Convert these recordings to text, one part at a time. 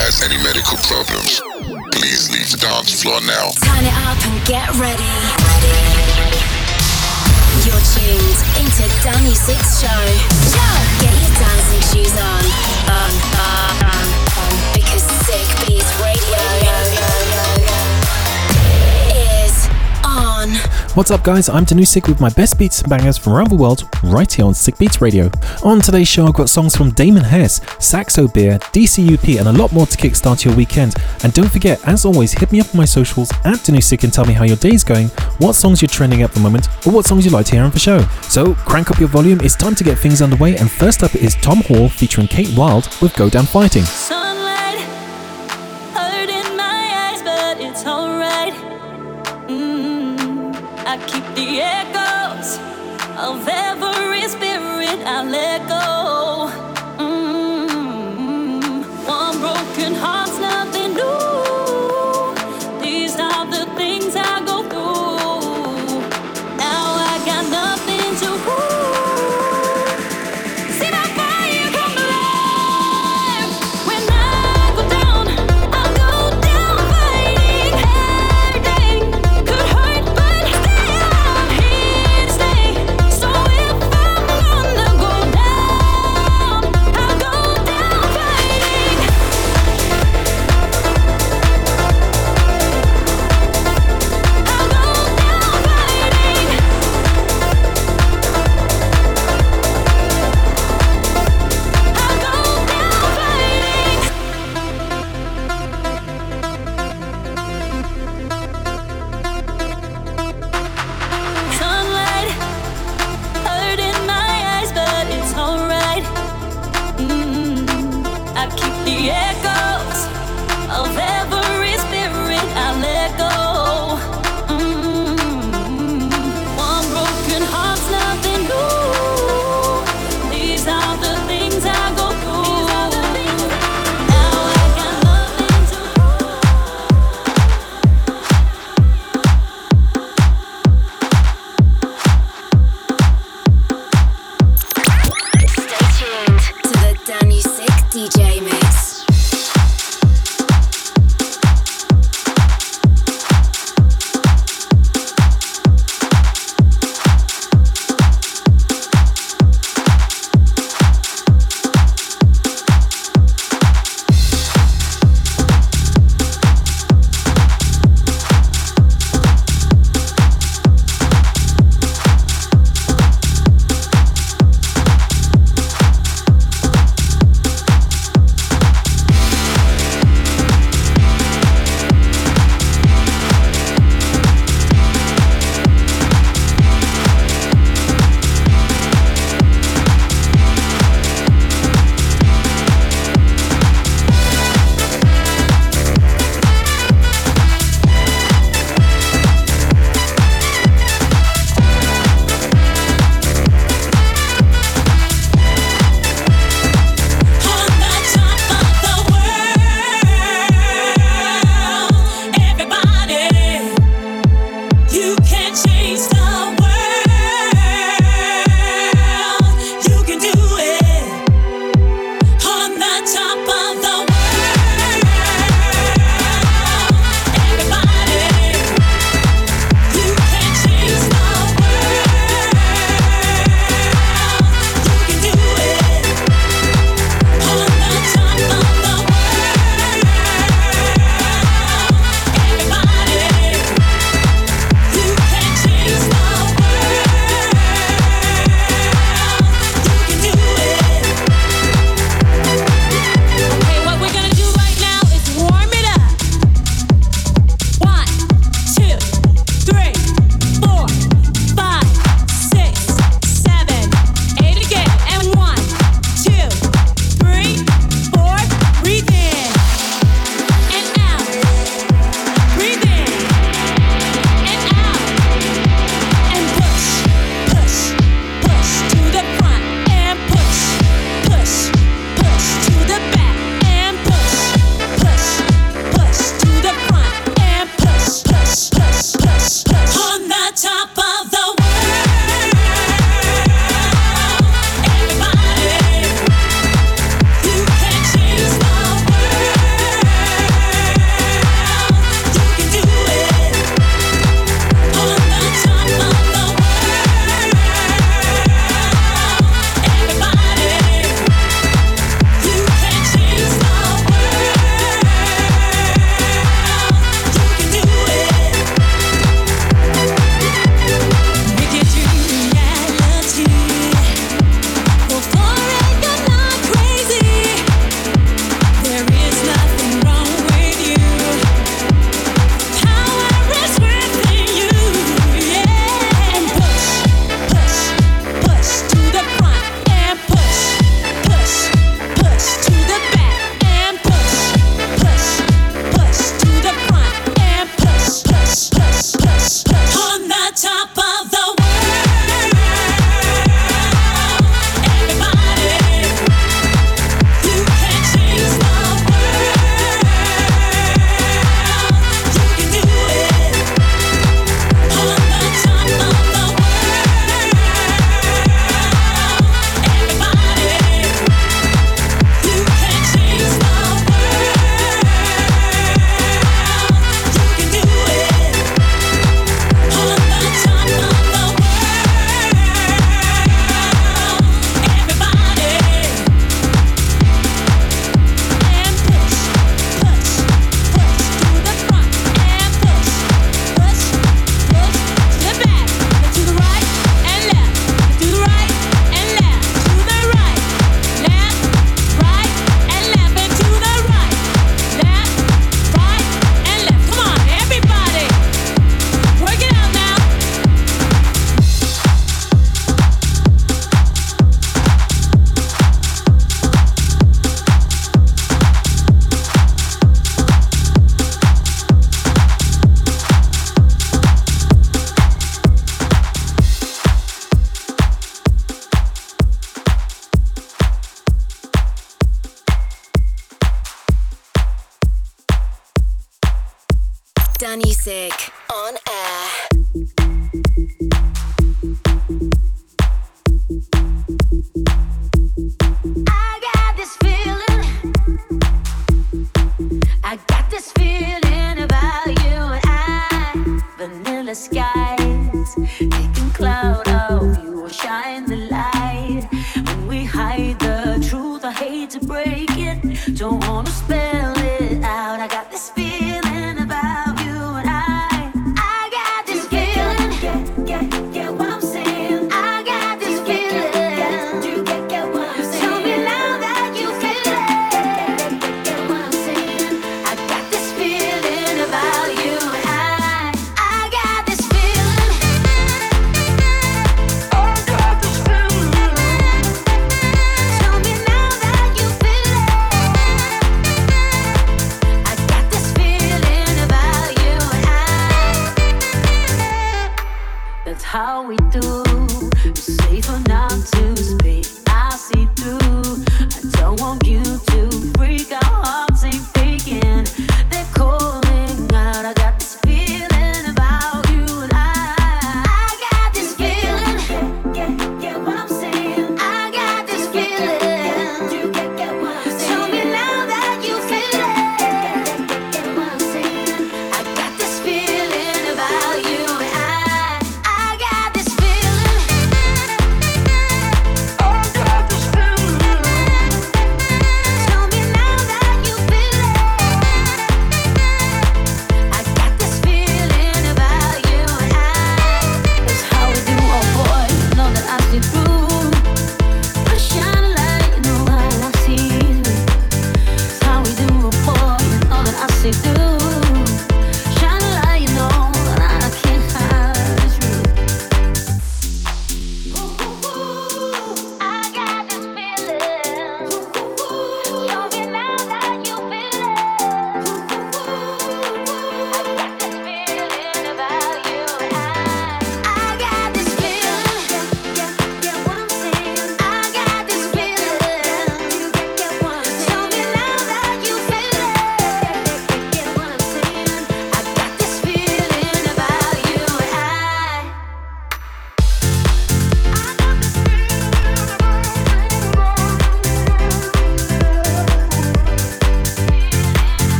has any medical problems, please leave the dance floor now. Turn it up and get ready. You're tuned into Danny Six Show. Get your dancing shoes on, on, What's up, guys? I'm Danusik with my best beats and bangers from around the world, right here on Sick Beats Radio. On today's show, I've got songs from Damon Hess, Saxo Beer, DCUP, and a lot more to kickstart your weekend. And don't forget, as always, hit me up on my socials at Danusik and tell me how your day's going, what songs you're trending at the moment, or what songs you'd like to hear on the show. So crank up your volume, it's time to get things underway, and first up is Tom Hall featuring Kate Wild with Go Down Fighting. Echoes of every spirit I let go.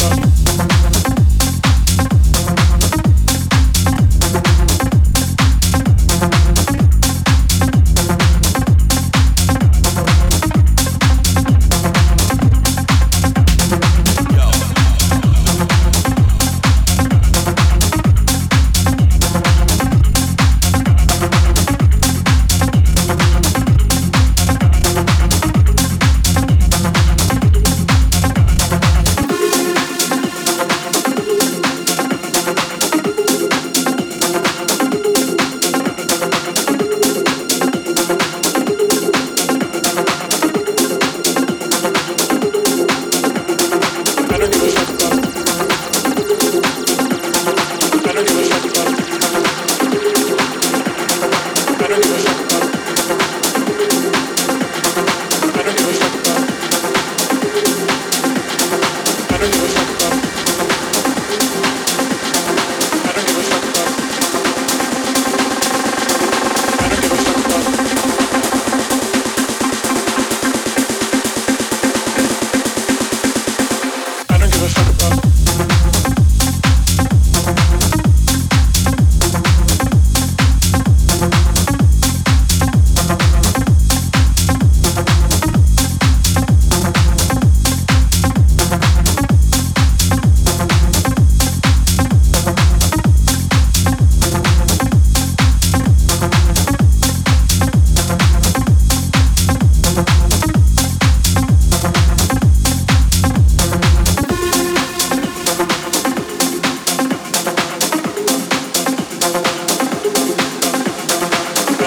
love.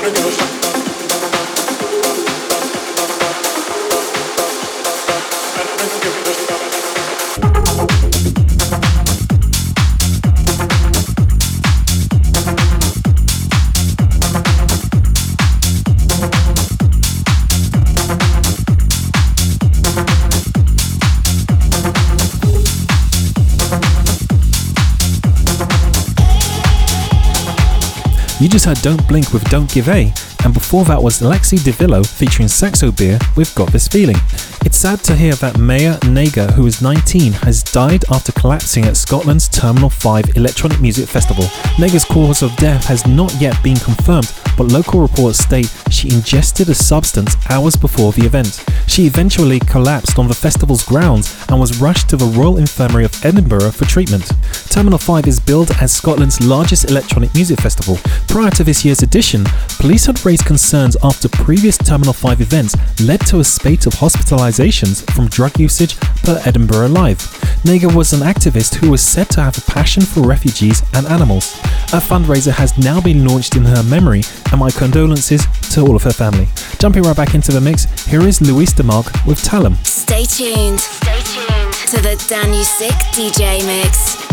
You just heard Don't Blink with Don't Give A, and before that was Lexi DeVillo featuring Saxo Beer with Got This Feeling. It's sad to hear that Maya Naga, who is 19, has died after collapsing at Scotland's Terminal V Electronic Music Festival. Naga's cause of death has not yet been confirmed, but local reports state she ingested a substance hours before the event. She eventually collapsed on the festival's grounds and was rushed to the Royal Infirmary of Edinburgh for treatment. Terminal V is billed as Scotland's largest electronic music festival. Prior to this year's edition, police had raised concerns after previous Terminal V events led to a spate of hospitalizations from drug usage per Edinburgh Live. Naga was an activist who was said to have a passion for refugees and animals. A fundraiser has now been launched in her memory, and my condolences to all of her family. Jumping right back into the mix, here is Luis DeMarc with Talum. Stay tuned. Stay tuned to the Danusik DJ mix.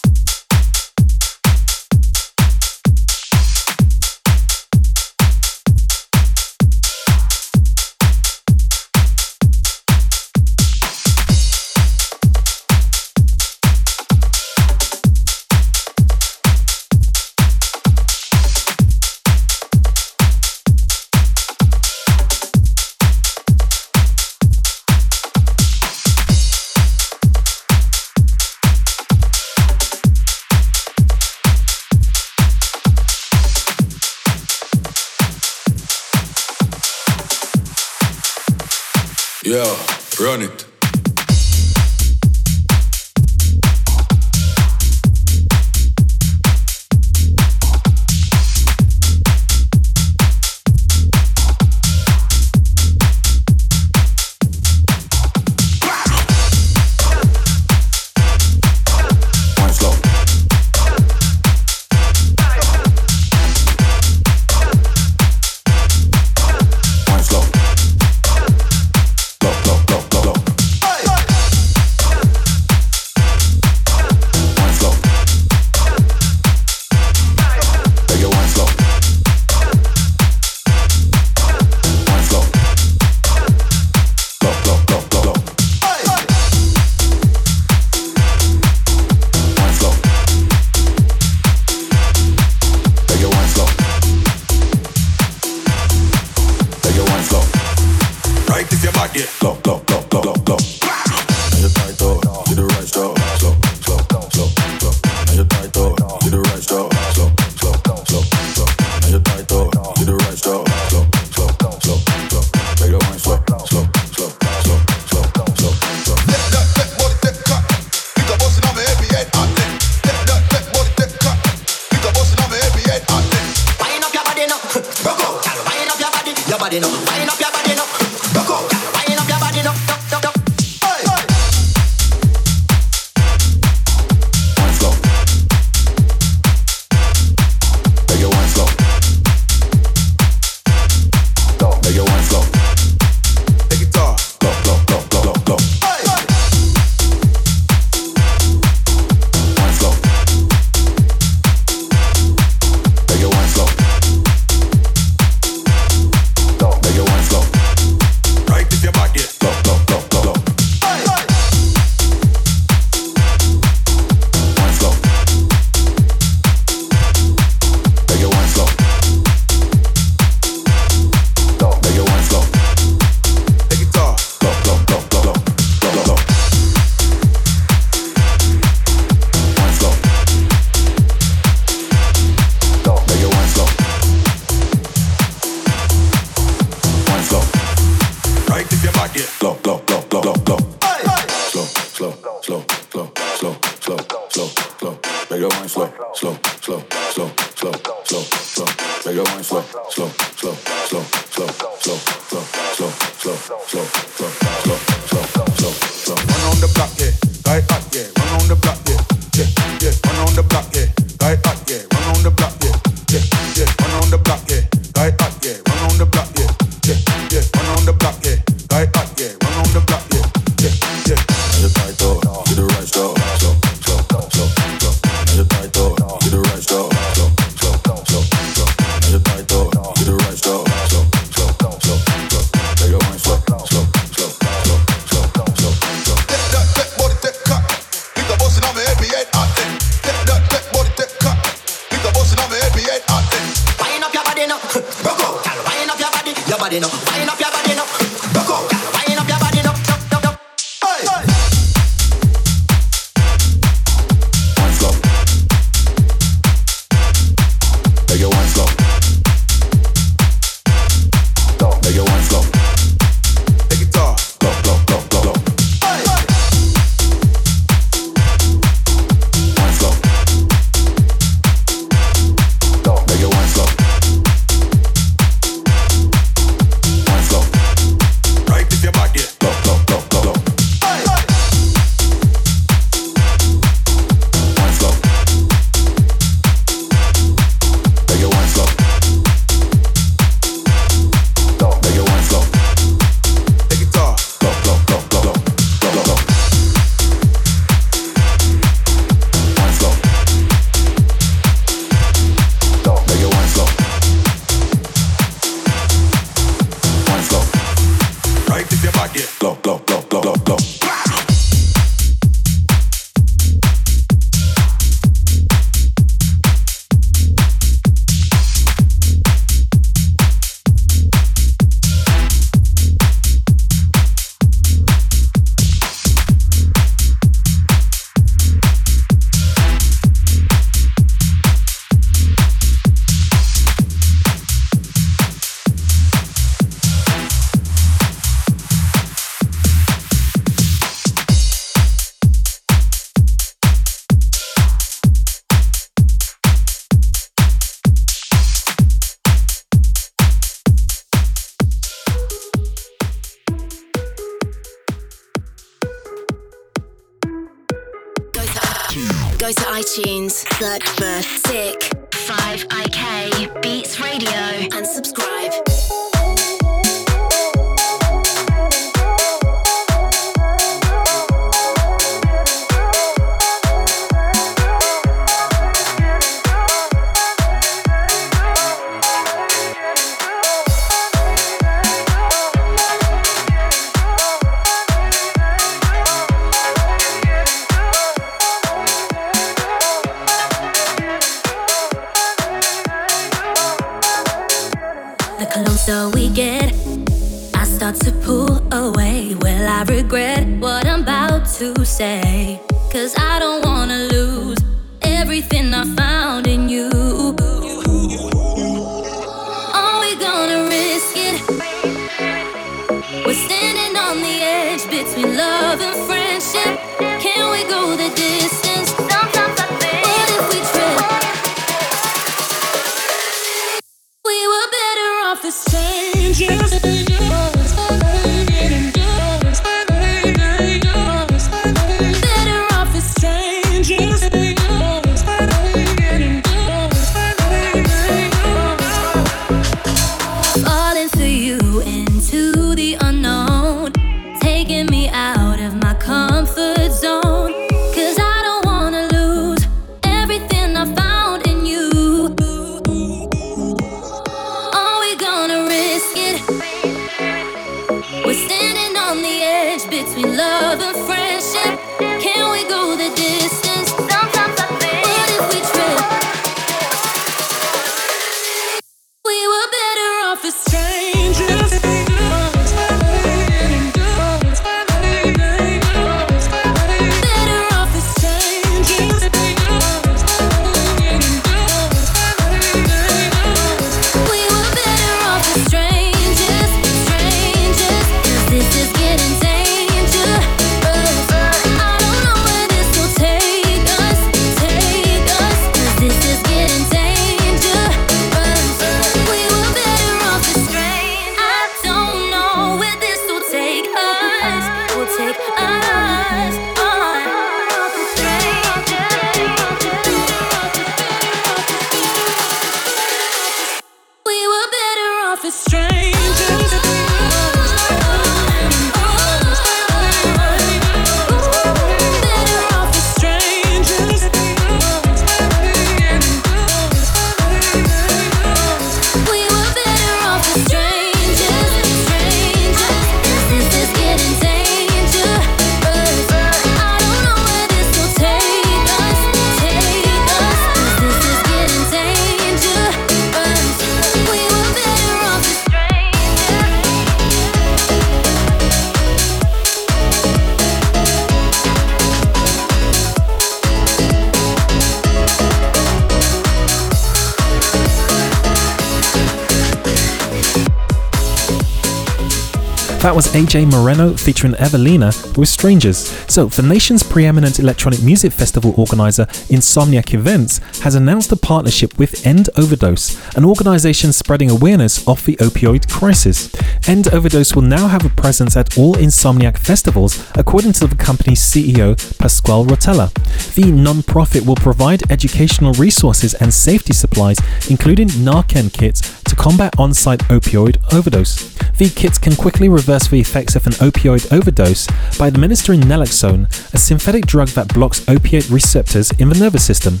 That was AJ Moreno featuring Evelina with Strangers. So, the nation's preeminent electronic music festival organizer Insomniac Events has announced a partnership with End Overdose, an organization spreading awareness of the opioid crisis. End Overdose will now have a presence at all Insomniac festivals, according to the company's CEO Pasquale Rotella. The non-profit will provide educational resources and safety supplies, including Narcan kits, to combat on-site opioid overdose. The kits can quickly reverse the effects of an opioid overdose by administering naloxone, a synthetic drug that blocks opiate receptors in the nervous system.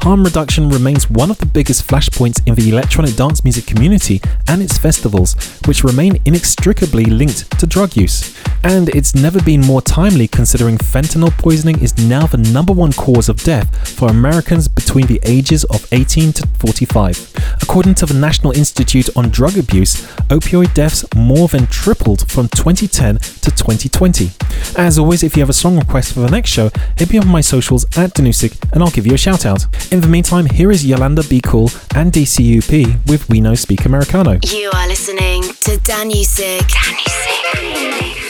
Harm reduction remains one of the biggest flashpoints in the electronic dance music community and its festivals, which remain inextricably linked to drug use. And it's never been more timely considering fentanyl poisoning is now the number one cause of death for Americans between the ages of 18 to 45. According to the National Institute on Drug Abuse, opioid deaths more than tripled from 2010 to 2020. As always, if you have a song request for the next show, hit me up on my socials at Danusik and I'll give you a shout out. In the meantime, here is Yolanda Be Cool and DCUP with We No Speak Americano. You are listening to Dan Music. Dan Music.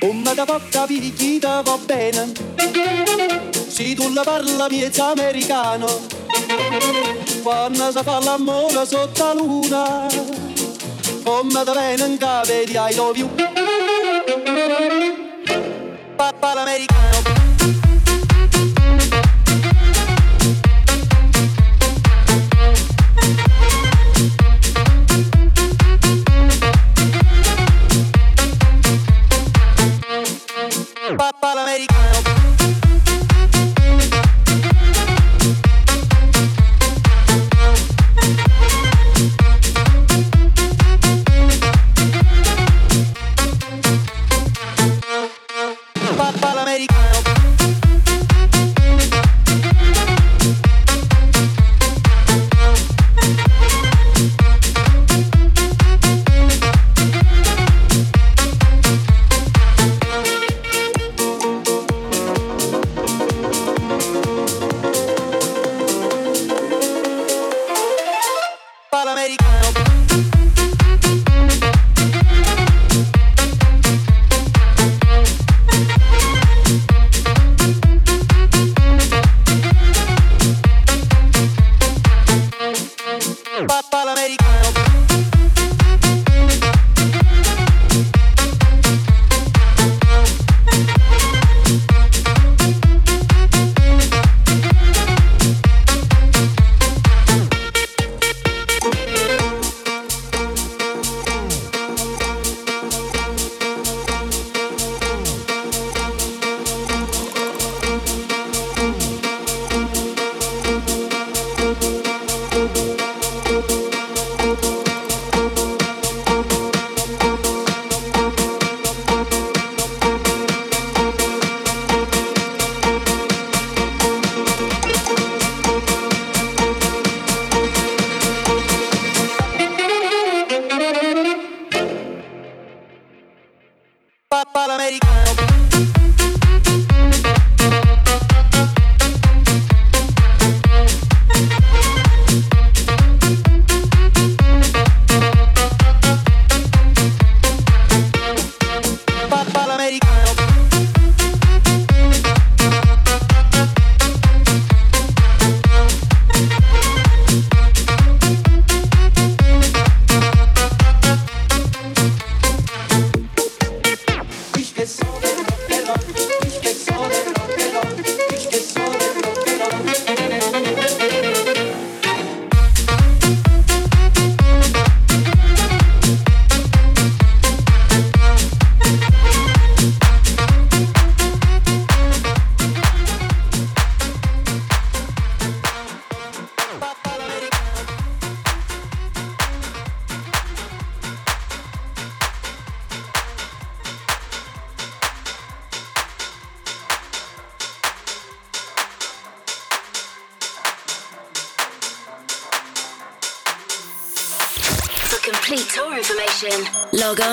Come da porta picchita va bene Se tu la parla miezza americano Quando si fa l'amore sotto la luna Come da bene in cave di I love you Papà l'americano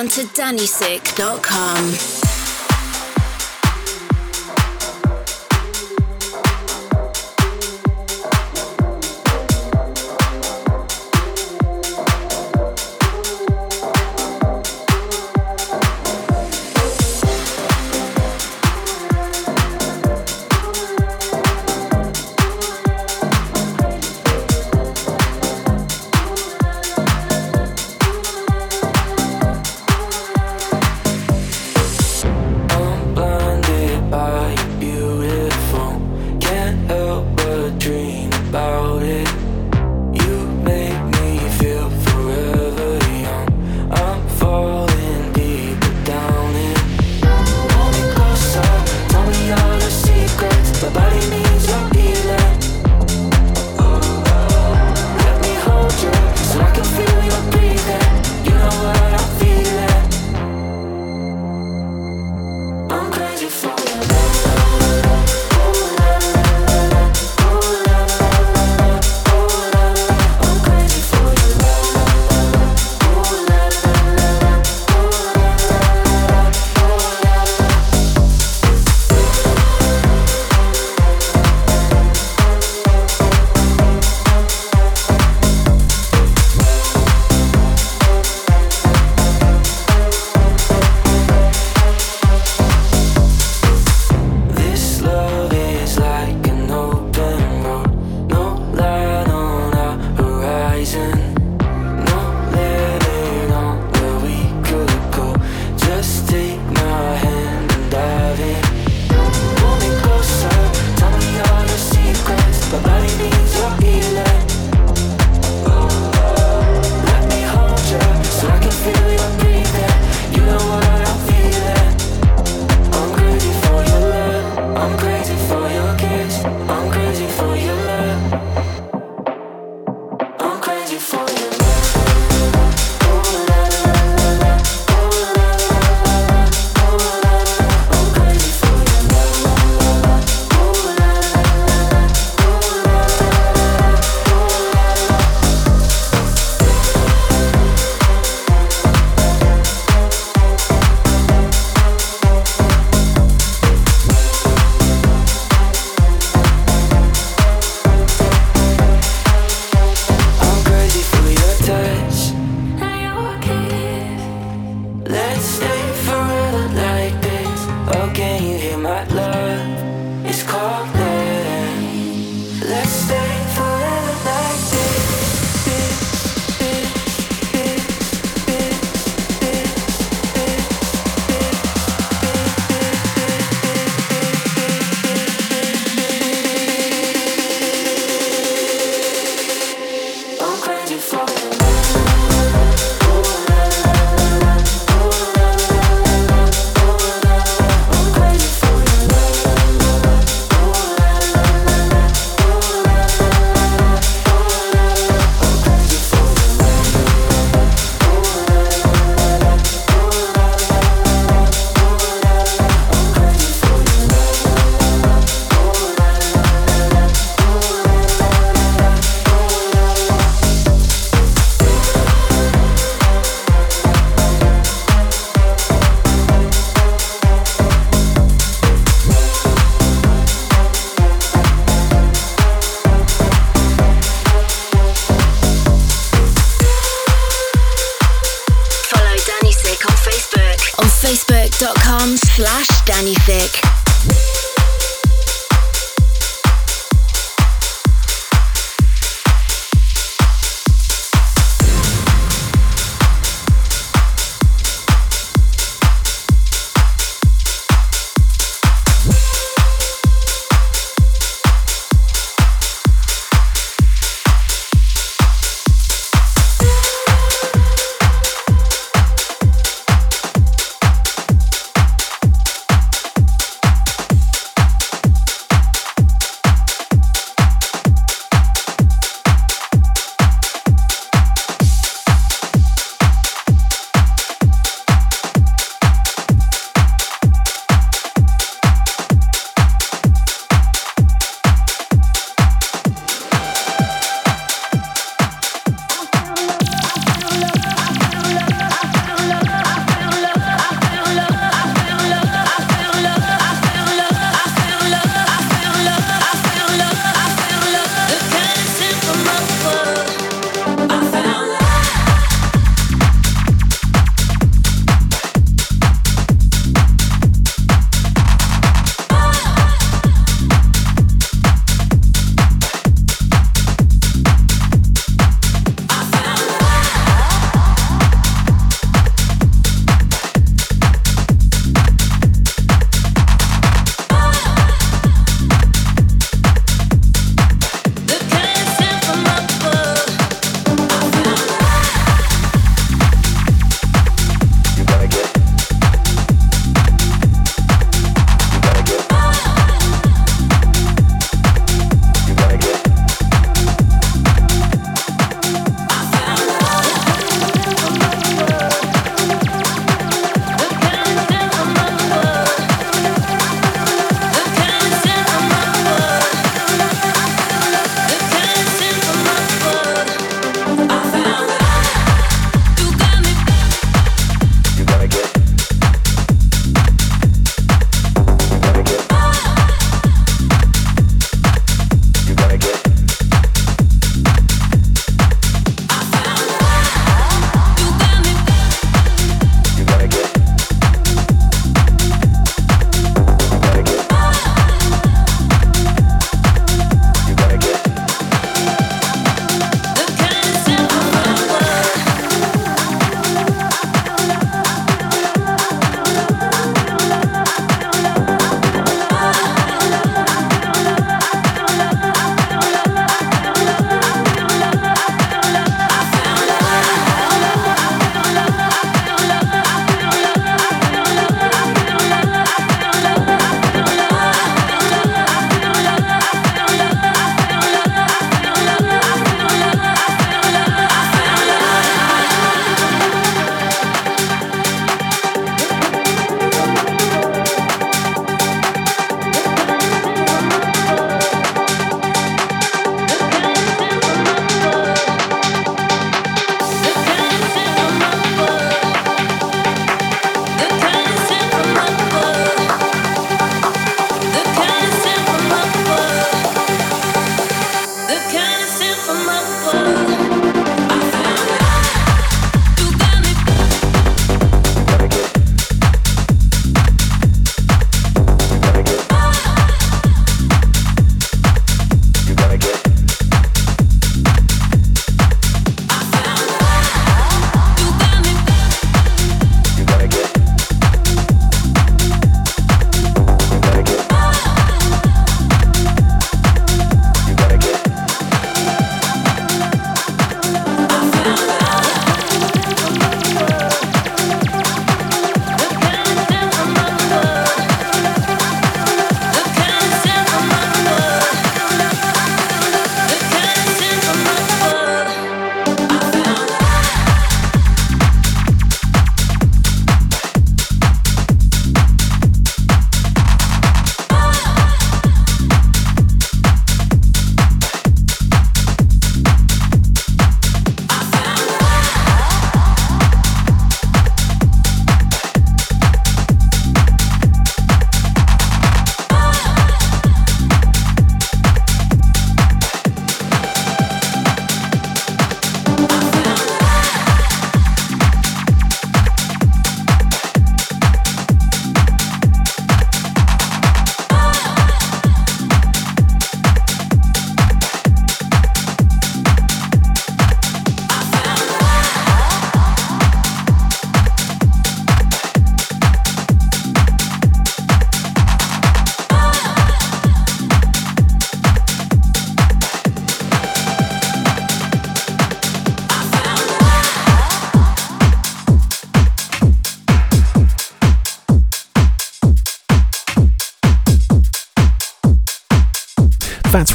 to danusik.com.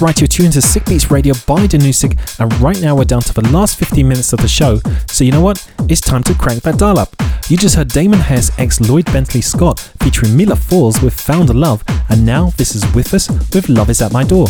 Right, you're tuned to Sick Beats Radio by Danusik, and right now we're down to the last 15 minutes of the show. So you know what? It's time to crank that dial up. You just heard Damon Hess ex Lloyd Bentley Scott featuring Mila Falls with Found a Love, and now this is With Us with Love Is at My Door.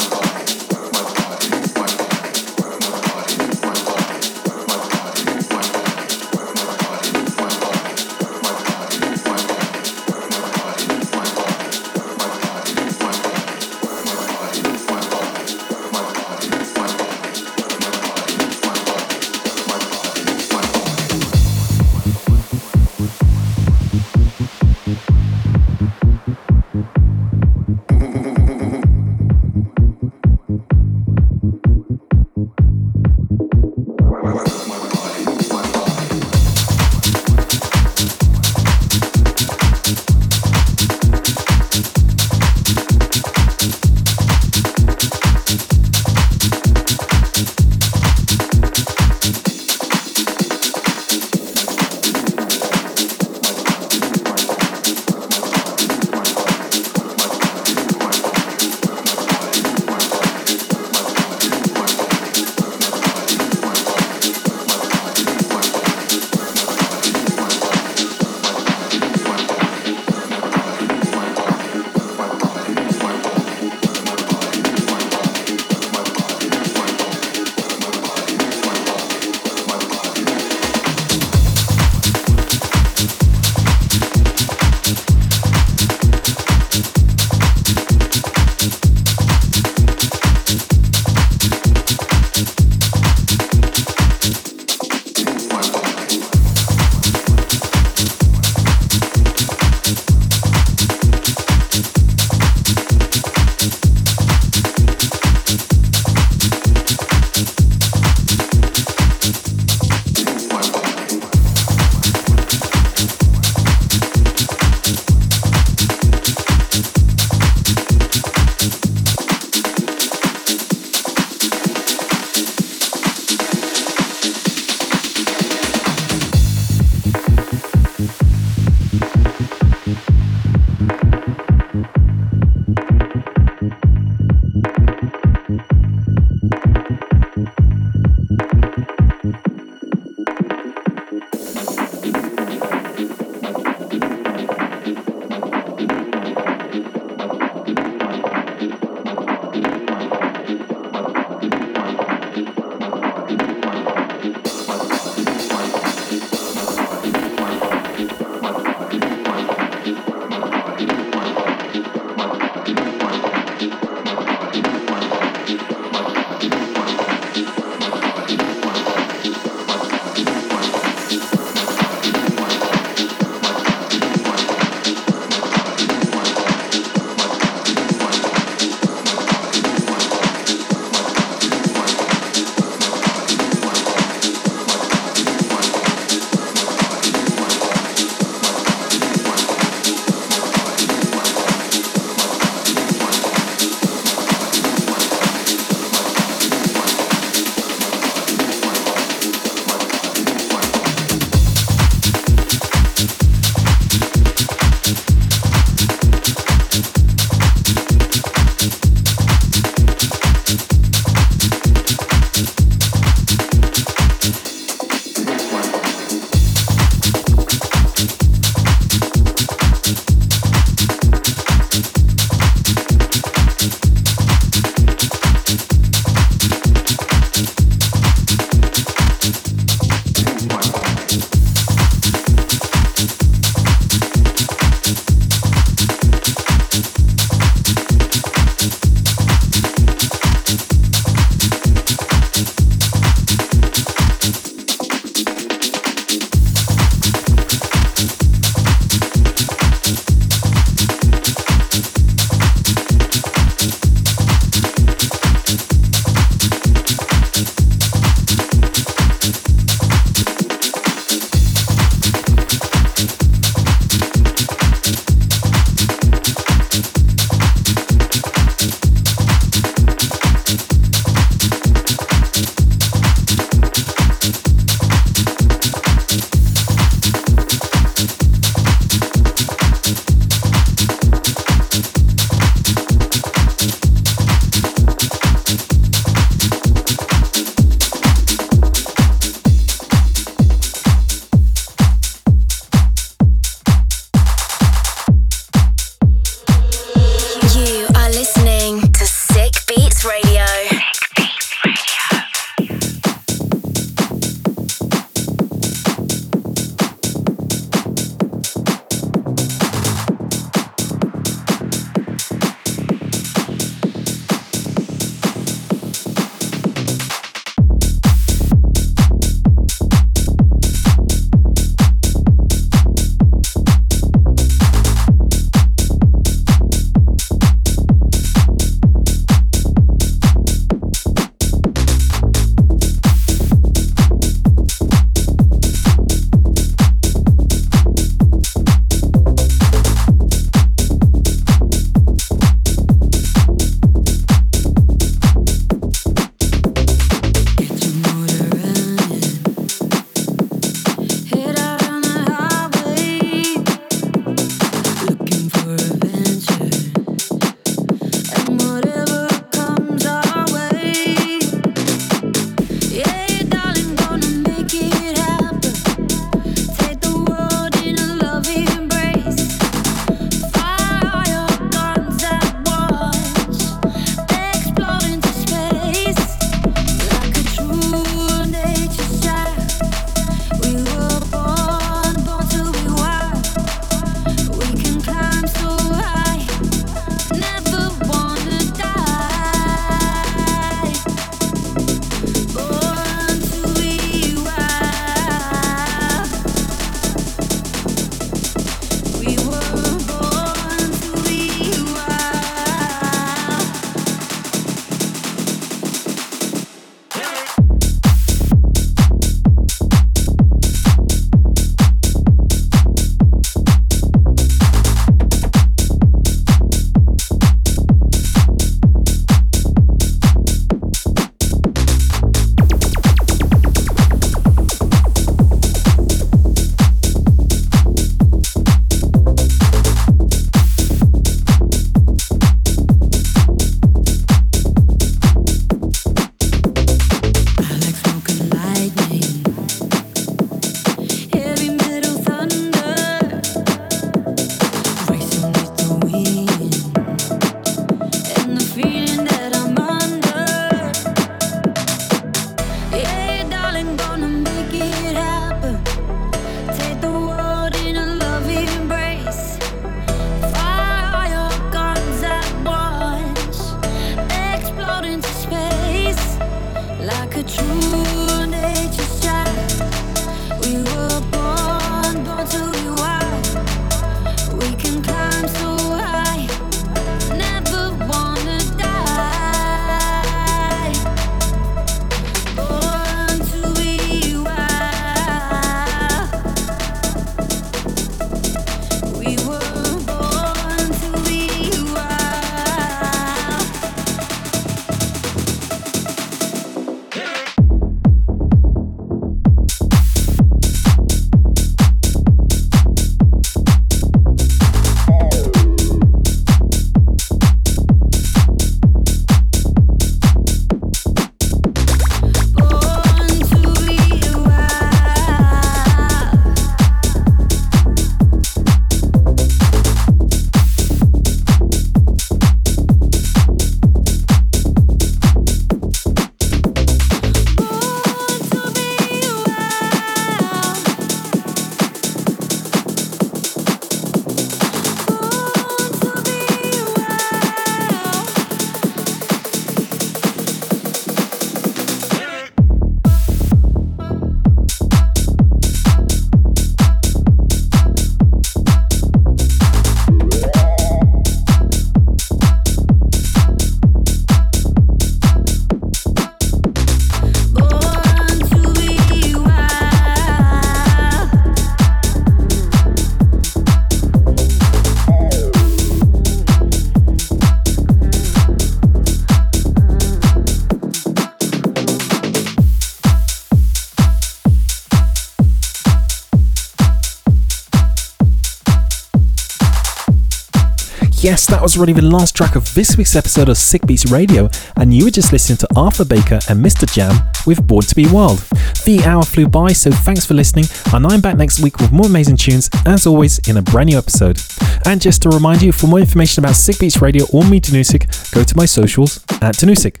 Was already the last track of this week's episode of Sick Beats Radio, and you were just listening to Arthur Baker and Mr. Jam with Born to Be Wild. The hour flew by, so thanks for listening, and I'm back next week with more amazing tunes, as always, in a brand new episode. And just to remind you, for more information about Sick Beats Radio or me, Danusik, go to my socials at Danusik.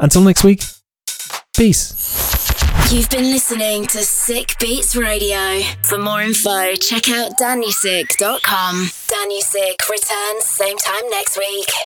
Until next week, peace. You've been listening to Sick Beats Radio. For more info, check out danusik.com. Danusik returns same time next week.